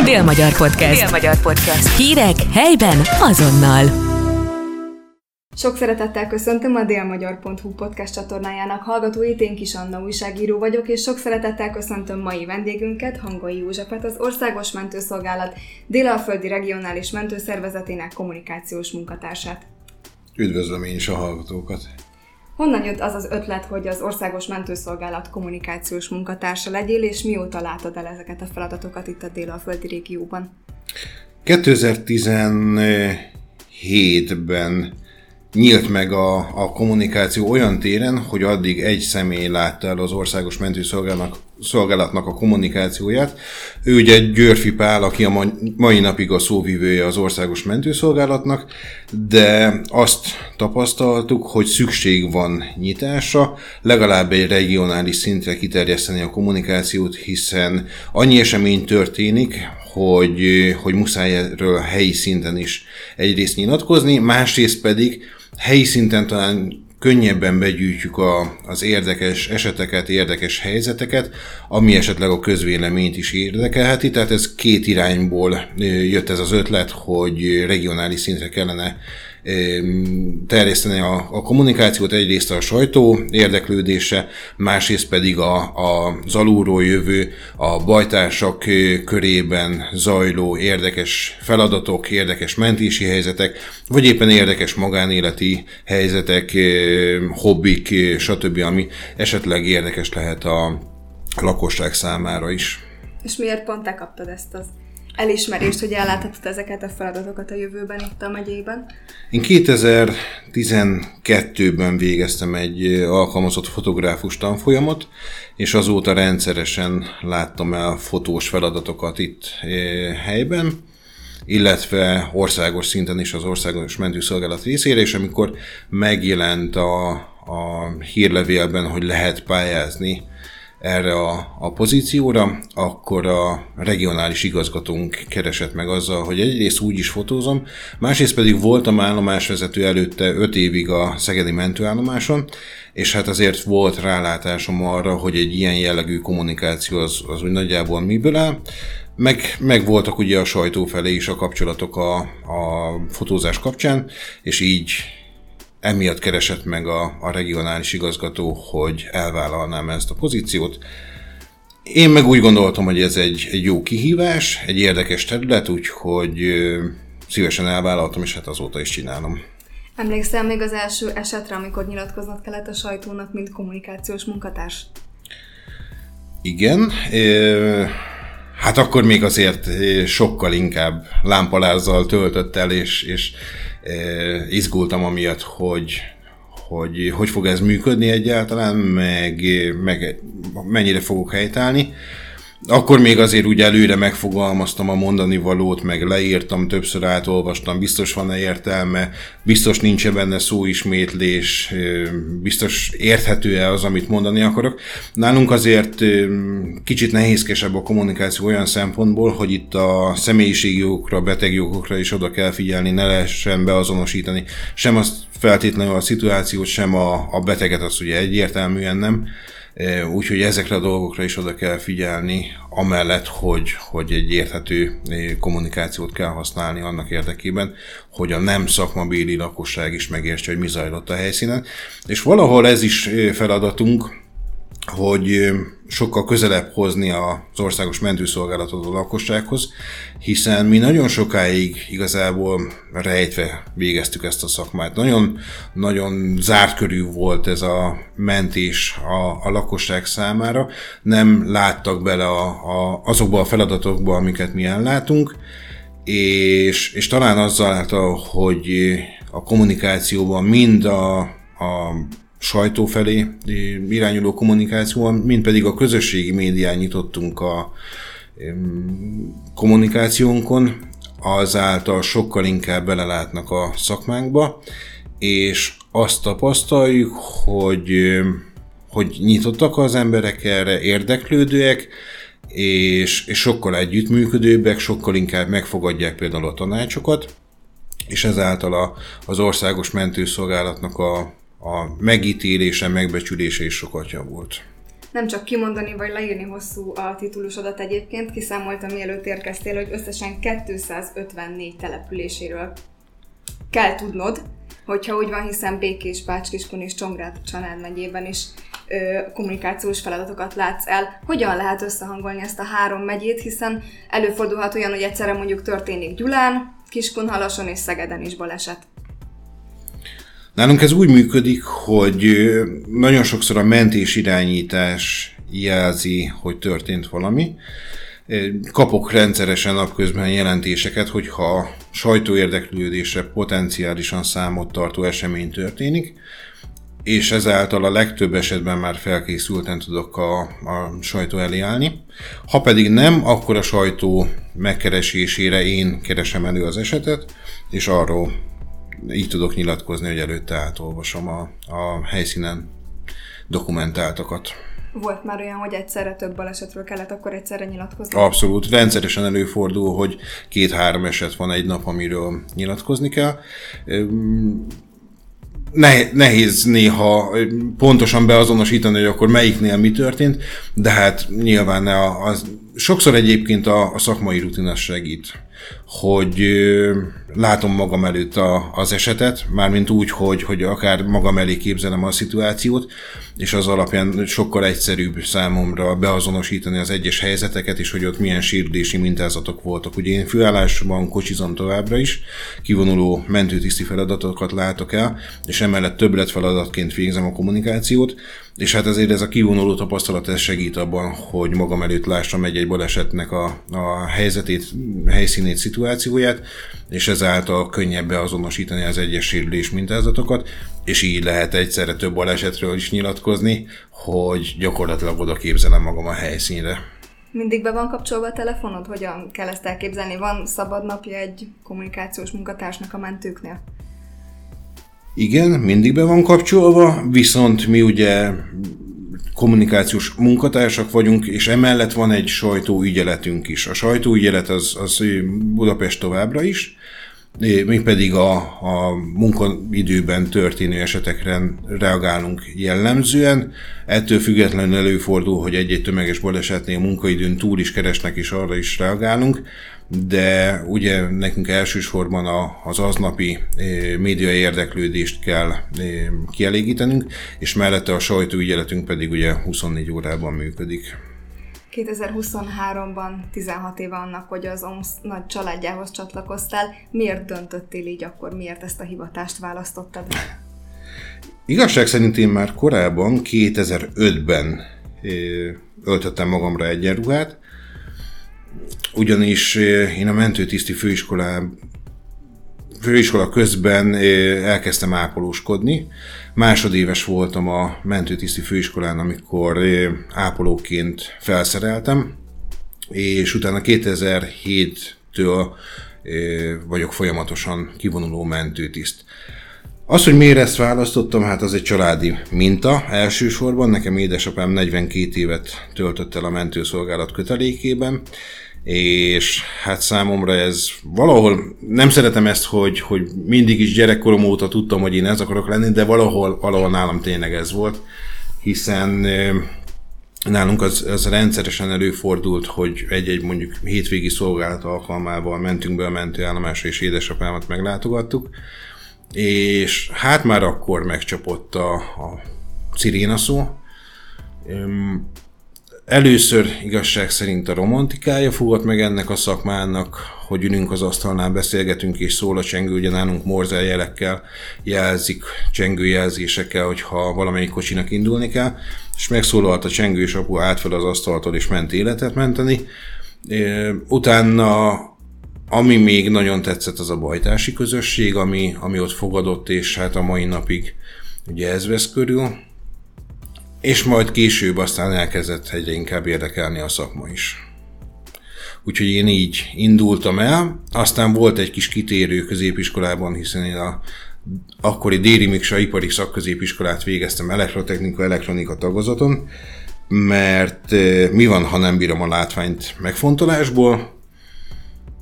Dél-Magyar Podcast. Dél-Magyar Podcast. Hírek helyben azonnal. Sok szeretettel köszöntöm a délmagyar.hu podcast csatornájának hallgatóit, én Kis Anna újságíró vagyok, és sok szeretettel köszöntöm mai vendégünket, Hangai Józsefet, az Országos Mentőszolgálat Délalföldi Regionális Mentőszervezetének kommunikációs munkatársát. Üdvözlöm én is a hallgatókat! Honnan jött az az ötlet, hogy az Országos Mentőszolgálat kommunikációs munkatársa legyél, és mióta látod el ezeket a feladatokat itt a Délalföldi régióban? 2017-ben nyílt meg a, a kommunikáció olyan téren, hogy addig egy személy látta el az Országos Mentőszolgálatnak szolgálatnak a kommunikációját. Ő ugye Györfi Pál, aki a mai napig a szóvivője az Országos Mentőszolgálatnak, de azt tapasztaltuk, hogy szükség van nyitásra, legalább egy regionális szintre kiterjeszteni a kommunikációt, hiszen annyi esemény történik, hogy, hogy muszáj erről helyi szinten is egyrészt nyilatkozni, másrészt pedig helyi szinten talán könnyebben begyűjtjük a, az érdekes eseteket, érdekes helyzeteket, ami esetleg a közvéleményt is érdekelheti. Tehát ez két irányból jött ez az ötlet, hogy regionális szintre kellene terjeszteni a, a kommunikációt, egyrészt a sajtó érdeklődése, másrészt pedig a, a, az alulról jövő, a bajtársak körében zajló érdekes feladatok, érdekes mentési helyzetek, vagy éppen érdekes magánéleti helyzetek, hobbik, stb., ami esetleg érdekes lehet a lakosság számára is. És miért pont te kaptad ezt az elismerést, hogy elláthatod ezeket a feladatokat a jövőben itt a megyében? Én 2012-ben végeztem egy alkalmazott fotográfus tanfolyamot, és azóta rendszeresen láttam el fotós feladatokat itt helyben, illetve országos szinten is az Országos Mentőszolgálat részére, és amikor megjelent a, a hírlevélben, hogy lehet pályázni erre a, a pozícióra, akkor a regionális igazgatónk keresett meg azzal, hogy egyrészt úgy is fotózom, másrészt pedig voltam állomásvezető előtte 5 évig a Szegedi mentőállomáson, és hát azért volt rálátásom arra, hogy egy ilyen jellegű kommunikáció az, az úgy nagyjából miből áll, meg, meg voltak ugye a sajtó felé is a kapcsolatok a, a fotózás kapcsán, és így emiatt keresett meg a, a regionális igazgató, hogy elvállalnám ezt a pozíciót. Én meg úgy gondoltam, hogy ez egy, egy jó kihívás, egy érdekes terület, úgyhogy szívesen elvállaltam, és hát azóta is csinálom. Emlékszel még az első esetre, amikor nyilatkoznod kellett a sajtónak, mint kommunikációs munkatárs? Igen. Hát akkor még azért sokkal inkább lámpalázzal töltött el, és, és izgultam amiatt, hogy, hogy hogy fog ez működni egyáltalán, meg, meg mennyire fogok helytállni. Akkor még azért úgy előre megfogalmaztam a mondani valót, meg leírtam, többször átolvastam, biztos van-e értelme, biztos nincs -e benne szóismétlés, biztos érthető-e az, amit mondani akarok. Nálunk azért kicsit nehézkesebb a kommunikáció olyan szempontból, hogy itt a személyiségjogokra, betegjogokra is oda kell figyelni, ne lehessen beazonosítani sem azt feltétlenül a szituációt, sem a, a beteget, azt ugye egyértelműen nem Úgyhogy ezekre a dolgokra is oda kell figyelni, amellett, hogy, hogy egy érthető kommunikációt kell használni annak érdekében, hogy a nem szakmabéli lakosság is megértse, hogy mi zajlott a helyszínen. És valahol ez is feladatunk, hogy sokkal közelebb hozni az országos mentőszolgálatot a lakossághoz, hiszen mi nagyon sokáig igazából rejtve végeztük ezt a szakmát. Nagyon, nagyon zárt körű volt ez a mentés a, a lakosság számára, nem láttak bele a, a, azokba a feladatokba, amiket mi ellátunk, és, és talán azzal, hogy a kommunikációban mind a, a sajtó felé irányuló kommunikációval, mint pedig a közösségi médián nyitottunk a kommunikációnkon, azáltal sokkal inkább belelátnak a szakmánkba, és azt tapasztaljuk, hogy, hogy nyitottak az emberek erre, érdeklődőek, és, és sokkal együttműködőbbek, sokkal inkább megfogadják például a tanácsokat, és ezáltal a, az országos mentőszolgálatnak a, a megítélése, megbecsülése is sokat javult. nem csak kimondani vagy leírni hosszú a titulusodat egyébként, kiszámoltam mielőtt érkeztél, hogy összesen 254 településéről kell tudnod, hogyha úgy van, hiszen Békés, Bácskiskun és Csongrád Csanád megyében is ö, kommunikációs feladatokat látsz el. Hogyan lehet összehangolni ezt a három megyét, hiszen előfordulhat olyan, hogy egyszerre mondjuk történik Gyulán, Kiskunhalason és Szegeden is baleset. Nálunk ez úgy működik, hogy nagyon sokszor a mentés irányítás jelzi, hogy történt valami. Kapok rendszeresen napközben jelentéseket, hogyha sajtóérdeklődésre potenciálisan számot tartó esemény történik, és ezáltal a legtöbb esetben már felkészülten tudok a, a sajtó elé állni. Ha pedig nem, akkor a sajtó megkeresésére én keresem elő az esetet, és arról így tudok nyilatkozni, hogy előtte átolvasom a, a helyszínen dokumentáltakat. Volt már olyan, hogy egyszerre több balesetről kellett akkor egyszerre nyilatkozni? Abszolút. Rendszeresen előfordul, hogy két-három eset van egy nap, amiről nyilatkozni kell nehéz néha pontosan beazonosítani, hogy akkor melyiknél mi történt, de hát nyilván az, sokszor egyébként a, a szakmai rutin az segít, hogy látom magam előtt a, az esetet, mármint úgy, hogy, hogy akár magam elé képzelem a szituációt, és az alapján sokkal egyszerűbb számomra beazonosítani az egyes helyzeteket, és hogy ott milyen sérülési mintázatok voltak. Ugye én főállásban kocsizom továbbra is, kivonuló mentőtiszti feladatokat látok el, és emellett többlet feladatként végzem a kommunikációt, és hát ezért ez a kivonuló tapasztalat ez segít abban, hogy magam előtt lássam egy-egy balesetnek a, a helyzetét, helyszínét, szituációját, és ezáltal könnyebb beazonosítani az egyes sérülés mintázatokat, és így lehet egyszerre több balesetről is nyilatkozni, hogy gyakorlatilag oda képzelem magam a helyszínre. Mindig be van kapcsolva a telefonod? Hogyan kell ezt elképzelni? Van szabad napja egy kommunikációs munkatársnak a mentőknél? Igen, mindig be van kapcsolva, viszont mi ugye kommunikációs munkatársak vagyunk, és emellett van egy sajtóügyeletünk is. A sajtóügyelet az, az Budapest továbbra is, mi pedig a, a munkaidőben történő esetekre reagálunk jellemzően. Ettől függetlenül előfordul, hogy egy-egy tömeges balesetnél munkaidőn túl is keresnek, és arra is reagálunk, de ugye nekünk elsősorban az aznapi média érdeklődést kell kielégítenünk, és mellette a sajtóügyeletünk pedig ugye 24 órában működik. 2023-ban 16 éve annak, hogy az OMS nagy családjához csatlakoztál. Miért döntöttél így akkor? Miért ezt a hivatást választottad? Igazság szerint én már korábban, 2005-ben öltöttem magamra egyenruhát, ugyanis én a mentőtiszti főiskolában főiskola közben elkezdtem ápolóskodni. Másodéves voltam a mentőtiszti főiskolán, amikor ápolóként felszereltem, és utána 2007-től vagyok folyamatosan kivonuló mentőtiszt. Az, hogy miért ezt választottam, hát az egy családi minta elsősorban. Nekem édesapám 42 évet töltött el a mentőszolgálat kötelékében, és hát számomra ez valahol, nem szeretem ezt, hogy, hogy mindig is gyerekkorom óta tudtam, hogy én ez akarok lenni, de valahol, valahol nálam tényleg ez volt, hiszen nálunk az, az rendszeresen előfordult, hogy egy-egy mondjuk hétvégi szolgálat alkalmával mentünk be a mentőállomásra, és édesapámat meglátogattuk, és hát már akkor megcsapott a, a sziréna szó. Először igazság szerint a romantikája fogott meg ennek a szakmának, hogy ülünk az asztalnál, beszélgetünk és szól a csengő, ugye nálunk morzel jelekkel jelzik, csengőjelzésekkel, hogyha valamelyik kocsinak indulni kell, és megszólalt a csengő, és apu állt fel az asztaltól, és ment életet menteni. Utána ami még nagyon tetszett, az a bajtási közösség, ami, ami ott fogadott, és hát a mai napig ugye ez vesz körül és majd később aztán elkezdett egyre inkább érdekelni a szakma is. Úgyhogy én így indultam el, aztán volt egy kis kitérő középiskolában, hiszen én a akkori Déri Miksa ipari szakközépiskolát végeztem elektrotechnika, elektronika tagozaton, mert mi van, ha nem bírom a látványt megfontolásból,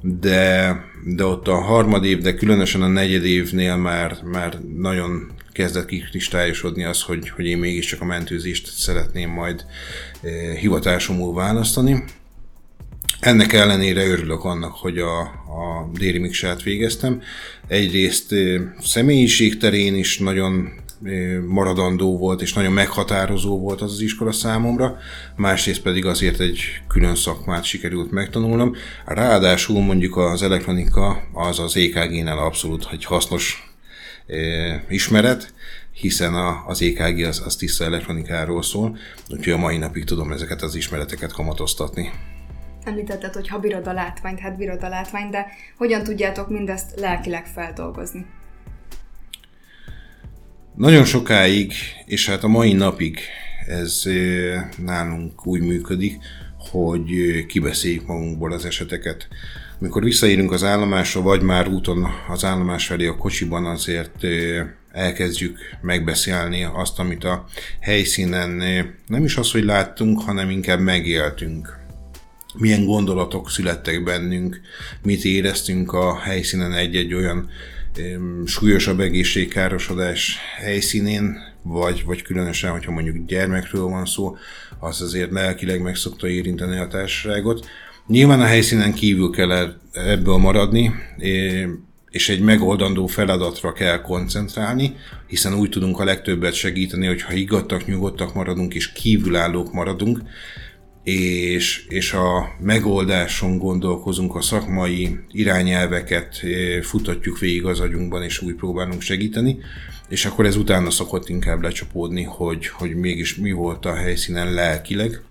de, de ott a harmad év, de különösen a negyed évnél már, már nagyon kezdett kikristályosodni az, hogy, hogy én mégiscsak a mentőzést szeretném majd hivatásomul választani. Ennek ellenére örülök annak, hogy a, a déri miksát végeztem. Egyrészt személyiség terén is nagyon maradandó volt, és nagyon meghatározó volt az az iskola számomra, másrészt pedig azért egy külön szakmát sikerült megtanulnom. Ráadásul mondjuk az elektronika az az EKG-nál abszolút egy hasznos ismeret, hiszen a, az EKG az, az tiszta elektronikáról szól, úgyhogy a mai napig tudom ezeket az ismereteket kamatoztatni. Említetted, hogy ha bírod a látványt, hát bírod a látványt, de hogyan tudjátok mindezt lelkileg feldolgozni? Nagyon sokáig, és hát a mai napig ez nálunk úgy működik, hogy kibeszéljük magunkból az eseteket. Amikor visszaérünk az állomásra, vagy már úton az állomás felé a kocsiban, azért elkezdjük megbeszélni azt, amit a helyszínen nem is az, hogy láttunk, hanem inkább megéltünk. Milyen gondolatok születtek bennünk, mit éreztünk a helyszínen egy-egy olyan súlyosabb egészségkárosodás helyszínén, vagy, vagy különösen, hogyha mondjuk gyermekről van szó, az azért lelkileg meg szokta érinteni a társaságot. Nyilván a helyszínen kívül kell ebből maradni, és egy megoldandó feladatra kell koncentrálni, hiszen úgy tudunk a legtöbbet segíteni, hogyha higgadtak, nyugodtak maradunk, és kívülállók maradunk, és, és a megoldáson gondolkozunk, a szakmai irányelveket futatjuk végig az agyunkban, és úgy próbálunk segíteni, és akkor ez utána szokott inkább lecsapódni, hogy, hogy mégis mi volt a helyszínen lelkileg,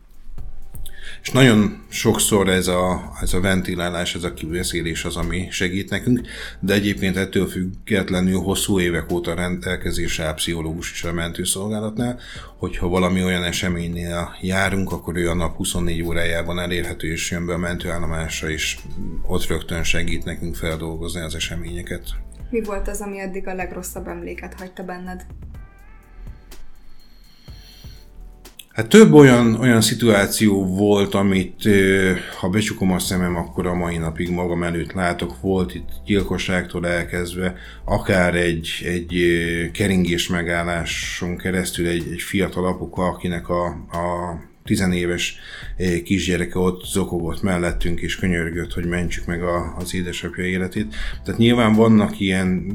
és nagyon sokszor ez a, ez a ventilálás, ez a kiveszélés az, ami segít nekünk, de egyébként ettől függetlenül hosszú évek óta rendelkezésre áll pszichológus is a mentőszolgálatnál, hogyha valami olyan eseménynél járunk, akkor ő a nap 24 órájában elérhető, és jön be a mentőállomásra, és ott rögtön segít nekünk feldolgozni az eseményeket. Mi volt az, ami eddig a legrosszabb emléket hagyta benned? Hát több olyan, olyan szituáció volt, amit ha becsukom a szemem, akkor a mai napig magam előtt látok. Volt itt gyilkosságtól elkezdve, akár egy, egy keringés megálláson keresztül egy, egy fiatal apuka, akinek a, a tizenéves kisgyereke ott zokogott mellettünk, és könyörgött, hogy mentsük meg a, az édesapja életét. Tehát nyilván vannak ilyen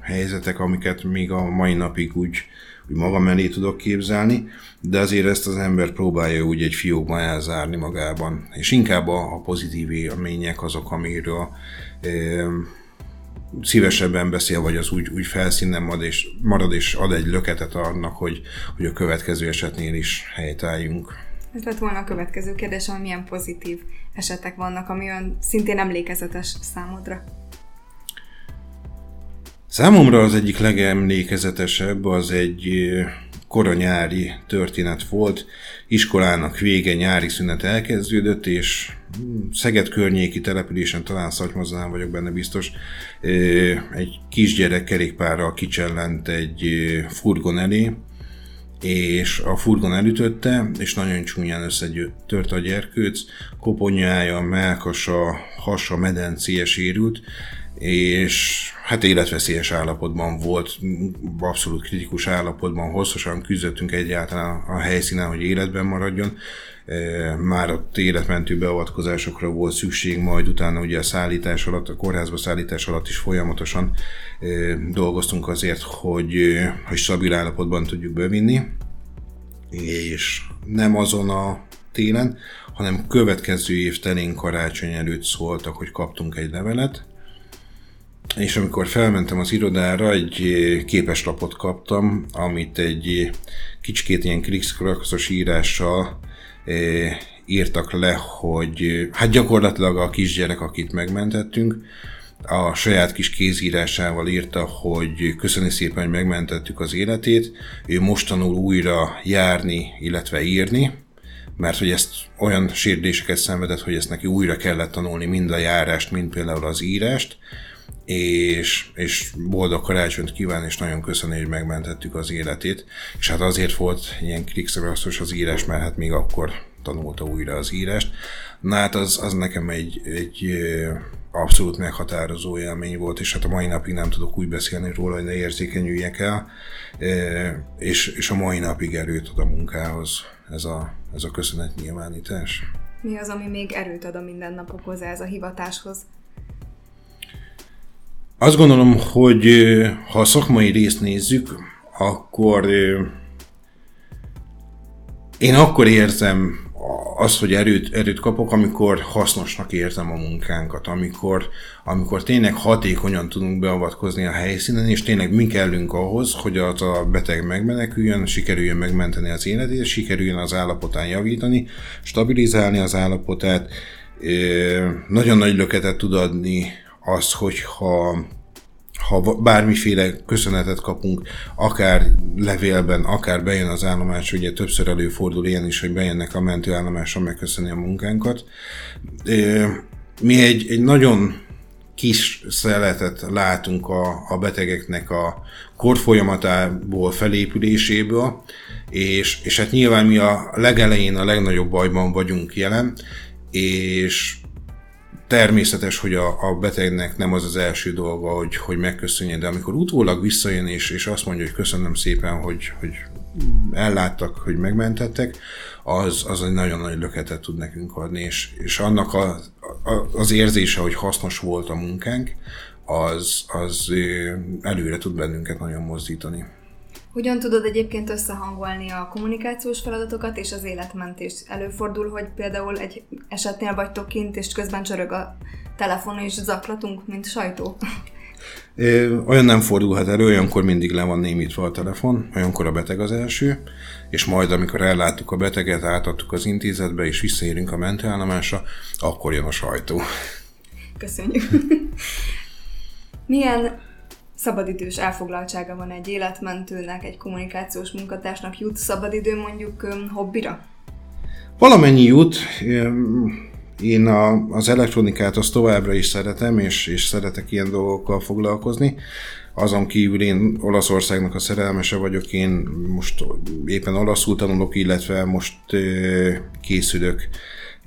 helyzetek, amiket még a mai napig úgy, úgy magam elé tudok képzelni, de azért ezt az ember próbálja úgy egy fiókban elzárni magában, és inkább a, a pozitív élmények azok, amiről e, szívesebben beszél, vagy az úgy, úgy felszínen marad és, marad és ad egy löketet annak, hogy, hogy a következő esetnél is helytálljunk. Ez lett volna a következő kérdés, hogy milyen pozitív esetek vannak, ami olyan szintén emlékezetes számodra. Számomra az egyik legemlékezetesebb az egy koranyári történet volt. Iskolának vége, nyári szünet elkezdődött, és Szeged környéki településen, talán Szatymazán vagyok benne biztos, egy kisgyerek kerékpárral kicsellent egy furgon elé, és a furgon elütötte, és nagyon csúnyán összetört a gyerkőc, koponyája, melkasa, hasa, medencéje sérült, és hát életveszélyes állapotban volt, abszolút kritikus állapotban, hosszasan küzdöttünk egyáltalán a helyszínen, hogy életben maradjon. E, már ott életmentő beavatkozásokra volt szükség, majd utána ugye a szállítás alatt, a kórházba szállítás alatt is folyamatosan e, dolgoztunk azért, hogy, hogy stabil állapotban tudjuk bevinni, és nem azon a télen, hanem következő év telén karácsony előtt szóltak, hogy kaptunk egy levelet, és amikor felmentem az irodára, egy eh, képeslapot kaptam, amit egy eh, kicsikét ilyen krikszkrakaszos írással eh, írtak le, hogy hát gyakorlatilag a kisgyerek, akit megmentettünk, a saját kis kézírásával írta, hogy köszöni szépen, hogy megmentettük az életét, ő most tanul újra járni, illetve írni, mert hogy ezt olyan sérüléseket szenvedett, hogy ezt neki újra kellett tanulni, mind a járást, mind például az írást, és, és boldog karácsonyt kíván, és nagyon köszönöm, hogy megmentettük az életét. És hát azért volt ilyen krikszagasztos az írás, mert hát még akkor tanulta újra az írást. Na hát az, az nekem egy, egy abszolút meghatározó élmény volt, és hát a mai napig nem tudok úgy beszélni róla, hogy ne érzékenyüljek el, és, és a mai napig erőt ad a munkához ez a, ez a nyilvánítás. Mi az, ami még erőt ad a mindennapokhoz, ez a hivatáshoz? Azt gondolom, hogy ha a szakmai részt nézzük, akkor én akkor érzem az, hogy erőt, erőt kapok, amikor hasznosnak érzem a munkánkat, amikor, amikor tényleg hatékonyan tudunk beavatkozni a helyszínen, és tényleg mi kellünk ahhoz, hogy az a beteg megmeneküljön, sikerüljön megmenteni az életét, sikerüljön az állapotán javítani, stabilizálni az állapotát. Nagyon nagy löketet tud adni az, hogyha ha bármiféle köszönetet kapunk, akár levélben, akár bejön az állomás, ugye többször előfordul ilyen is, hogy bejönnek a mentőállomáson megköszönni a munkánkat. Mi egy, egy nagyon kis szeletet látunk a, a betegeknek a korfolyamatából, felépüléséből, és, és hát nyilván mi a legelején a legnagyobb bajban vagyunk jelen, és természetes, hogy a, a betegnek nem az az első dolga, hogy, hogy megköszönje, de amikor utólag visszajön és, és azt mondja, hogy köszönöm szépen, hogy, hogy elláttak, hogy megmentettek, az, az egy nagyon nagy löketet tud nekünk adni, és, és annak a, a, az érzése, hogy hasznos volt a munkánk, az, az előre tud bennünket nagyon mozdítani. Hogyan tudod egyébként összehangolni a kommunikációs feladatokat és az életmentést? Előfordul, hogy például egy esetnél vagytok kint, és közben csörög a telefon, és zaklatunk, mint sajtó? É, olyan nem fordulhat elő, olyankor mindig le van némítva a telefon, olyankor a beteg az első, és majd amikor elláttuk a beteget, átadtuk az intézetbe, és visszaérünk a mentőállomásra, akkor jön a sajtó. Köszönjük. Milyen szabadidős elfoglaltsága van egy életmentőnek, egy kommunikációs munkatársnak, jut szabadidő mondjuk hobbira? Valamennyi jut. Én a, az elektronikát azt továbbra is szeretem, és, és szeretek ilyen dolgokkal foglalkozni. Azon kívül én Olaszországnak a szerelmese vagyok, én most éppen olaszul tanulok, illetve most készülök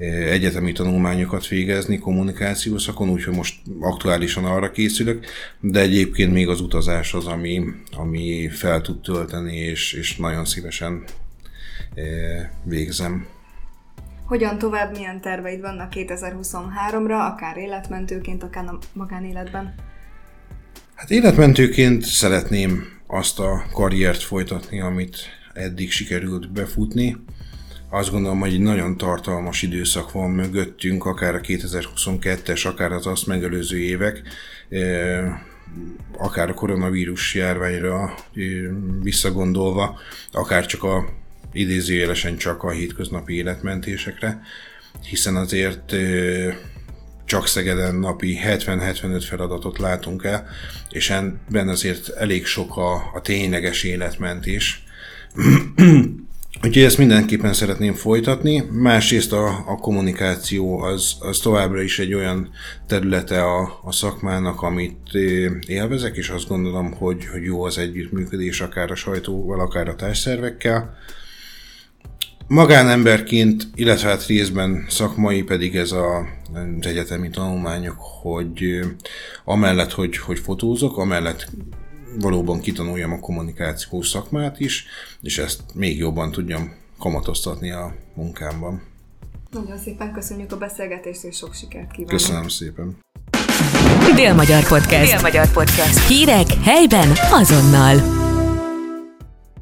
egyetemi tanulmányokat végezni kommunikáció szakon, úgyhogy most aktuálisan arra készülök, de egyébként még az utazás az, ami, ami fel tud tölteni, és, és nagyon szívesen végzem. Hogyan tovább, milyen terveid vannak 2023-ra, akár életmentőként, akár a magánéletben? Hát életmentőként szeretném azt a karriert folytatni, amit eddig sikerült befutni azt gondolom, hogy egy nagyon tartalmas időszak van mögöttünk, akár a 2022-es, akár az azt megelőző évek, akár a koronavírus járványra visszagondolva, akár csak a idézőjelesen csak a hétköznapi életmentésekre, hiszen azért csak Szegeden napi 70-75 feladatot látunk el, és ebben azért elég sok a, a tényleges életmentés. Úgyhogy ezt mindenképpen szeretném folytatni. Másrészt a, a kommunikáció az, az továbbra is egy olyan területe a, a szakmának, amit élvezek, és azt gondolom, hogy, hogy jó az együttműködés akár a sajtóval, akár a társszervekkel. Magánemberként, illetve hát részben szakmai pedig ez a, az egyetemi tanulmányok, hogy amellett, hogy, hogy fotózok, amellett valóban kitanuljam a kommunikációs szakmát is, és ezt még jobban tudjam kamatoztatni a munkámban. Nagyon szépen köszönjük a beszélgetést, és sok sikert kívánok. Köszönöm szépen. Dél-Magyar Podcast. Dél-Magyar Podcast. Hírek helyben azonnal.